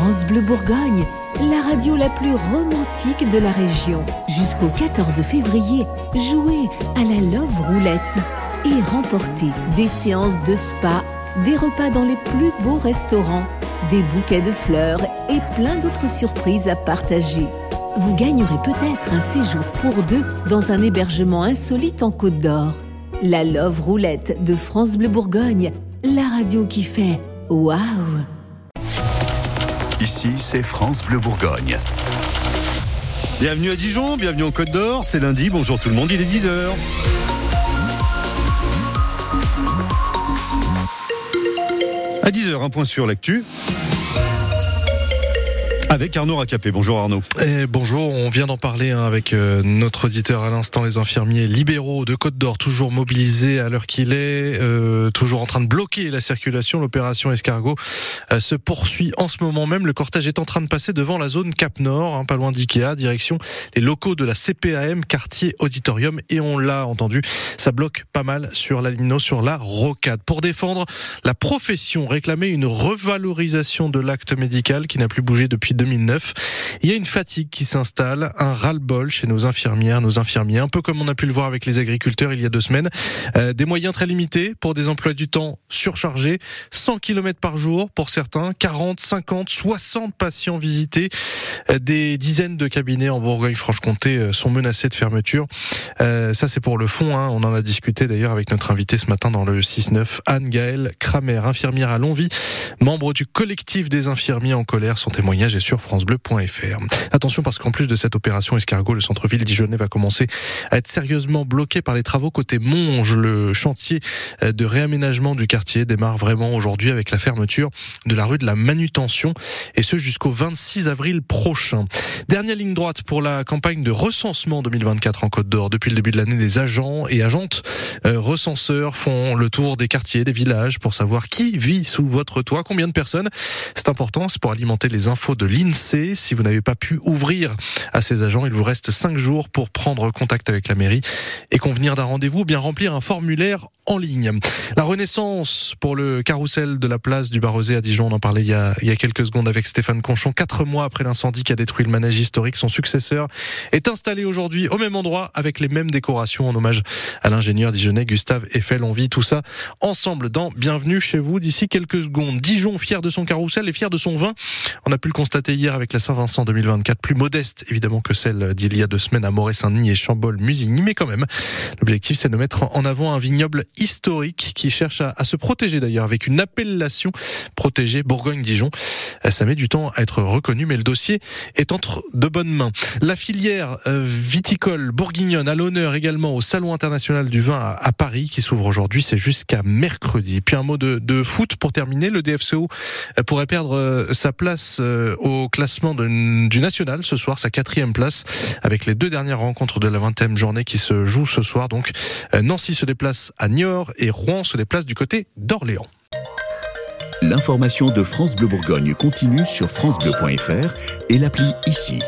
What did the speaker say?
France Bleu Bourgogne, la radio la plus romantique de la région. Jusqu'au 14 février, jouez à la Love Roulette et remportez des séances de spa, des repas dans les plus beaux restaurants, des bouquets de fleurs et plein d'autres surprises à partager. Vous gagnerez peut-être un séjour pour deux dans un hébergement insolite en Côte d'Or. La Love Roulette de France Bleu Bourgogne, la radio qui fait waouh Ici, c'est France Bleu Bourgogne. Bienvenue à Dijon, bienvenue en Côte d'Or, c'est lundi, bonjour tout le monde, il est 10h. À 10h, un point sur l'actu avec Arnaud Racapé. Bonjour Arnaud. Et bonjour, on vient d'en parler hein, avec euh, notre auditeur à l'instant, les infirmiers libéraux de Côte d'Or, toujours mobilisés à l'heure qu'il est, euh, toujours en train de bloquer la circulation. L'opération Escargot euh, se poursuit en ce moment même. Le cortège est en train de passer devant la zone Cap Nord, hein, pas loin d'Ikea, direction les locaux de la CPAM, quartier auditorium. Et on l'a entendu, ça bloque pas mal sur la Lino, sur la rocade. Pour défendre la profession, réclamer une revalorisation de l'acte médical qui n'a plus bougé depuis 2009. Il y a une fatigue qui s'installe, un ras-le-bol chez nos infirmières, nos infirmiers, un peu comme on a pu le voir avec les agriculteurs il y a deux semaines. Euh, des moyens très limités pour des emplois du temps surchargés, 100 km par jour pour certains, 40, 50, 60 patients visités. Euh, des dizaines de cabinets en Bourgogne-Franche-Comté euh, sont menacés de fermeture. Ça c'est pour le fond, hein. on en a discuté d'ailleurs avec notre invité ce matin dans le 6-9, Anne-Gaëlle Kramer, infirmière à Longvie, membre du collectif des infirmiers en colère. Son témoignage est sur francebleu.fr. Attention parce qu'en plus de cette opération escargot, le centre-ville dijonnais va commencer à être sérieusement bloqué par les travaux côté Monge. Le chantier euh, de réaménagement du quartier démarre vraiment aujourd'hui avec la fermeture de la rue de la manutention et ce jusqu'au 26 avril prochain. Dernière ligne droite pour la campagne de recensement 2024 en Côte d'Or. Depuis le début de l'année, les agents et agentes euh, recenseurs font le tour des quartiers, des villages pour savoir qui vit sous votre toit, combien de personnes. C'est important, c'est pour alimenter les infos de l'INSEE. Si vous n'avez pas pu ouvrir à ces agents, il vous reste cinq jours pour prendre contact avec la mairie et convenir d'un rendez-vous, bien remplir un formulaire en ligne. La renaissance pour le carrousel de la place du Barosé à Dijon, on en parlait il y a, il y a quelques secondes avec Stéphane Conchon. Quatre mois après l'incendie qui a détruit le manège historique, son successeur est installé aujourd'hui au même endroit avec les mêmes décorations en hommage à l'ingénieur dijonnais Gustave Eiffel. On vit tout ça ensemble dans Bienvenue chez vous d'ici quelques secondes. Dijon fier de son carrousel et fier de son vin. On a pu le constater hier avec la Saint-Vincent 2024, plus modeste évidemment que celle d'il y a deux semaines à Moret-Saint-Denis et Chambol-Musigny, mais quand même, l'objectif c'est de mettre en avant un vignoble historique qui cherche à, à se protéger d'ailleurs avec une appellation protégée Bourgogne-Dijon. Ça met du temps à être reconnu, mais le dossier est entre de bonnes mains. La filière euh, viticole bourguignonne à l'honneur également au Salon international du vin à, Paris qui s'ouvre aujourd'hui, c'est jusqu'à mercredi. Puis un mot de, de, foot pour terminer, le DFCO euh, pourrait perdre euh, sa place au classement du national ce soir, sa quatrième place avec les deux dernières rencontres de la 20e journée qui se jouent ce soir. Donc Nancy se déplace à Et Rouen se déplace du côté d'Orléans. L'information de France Bleu Bourgogne continue sur francebleu.fr et l'appli ici.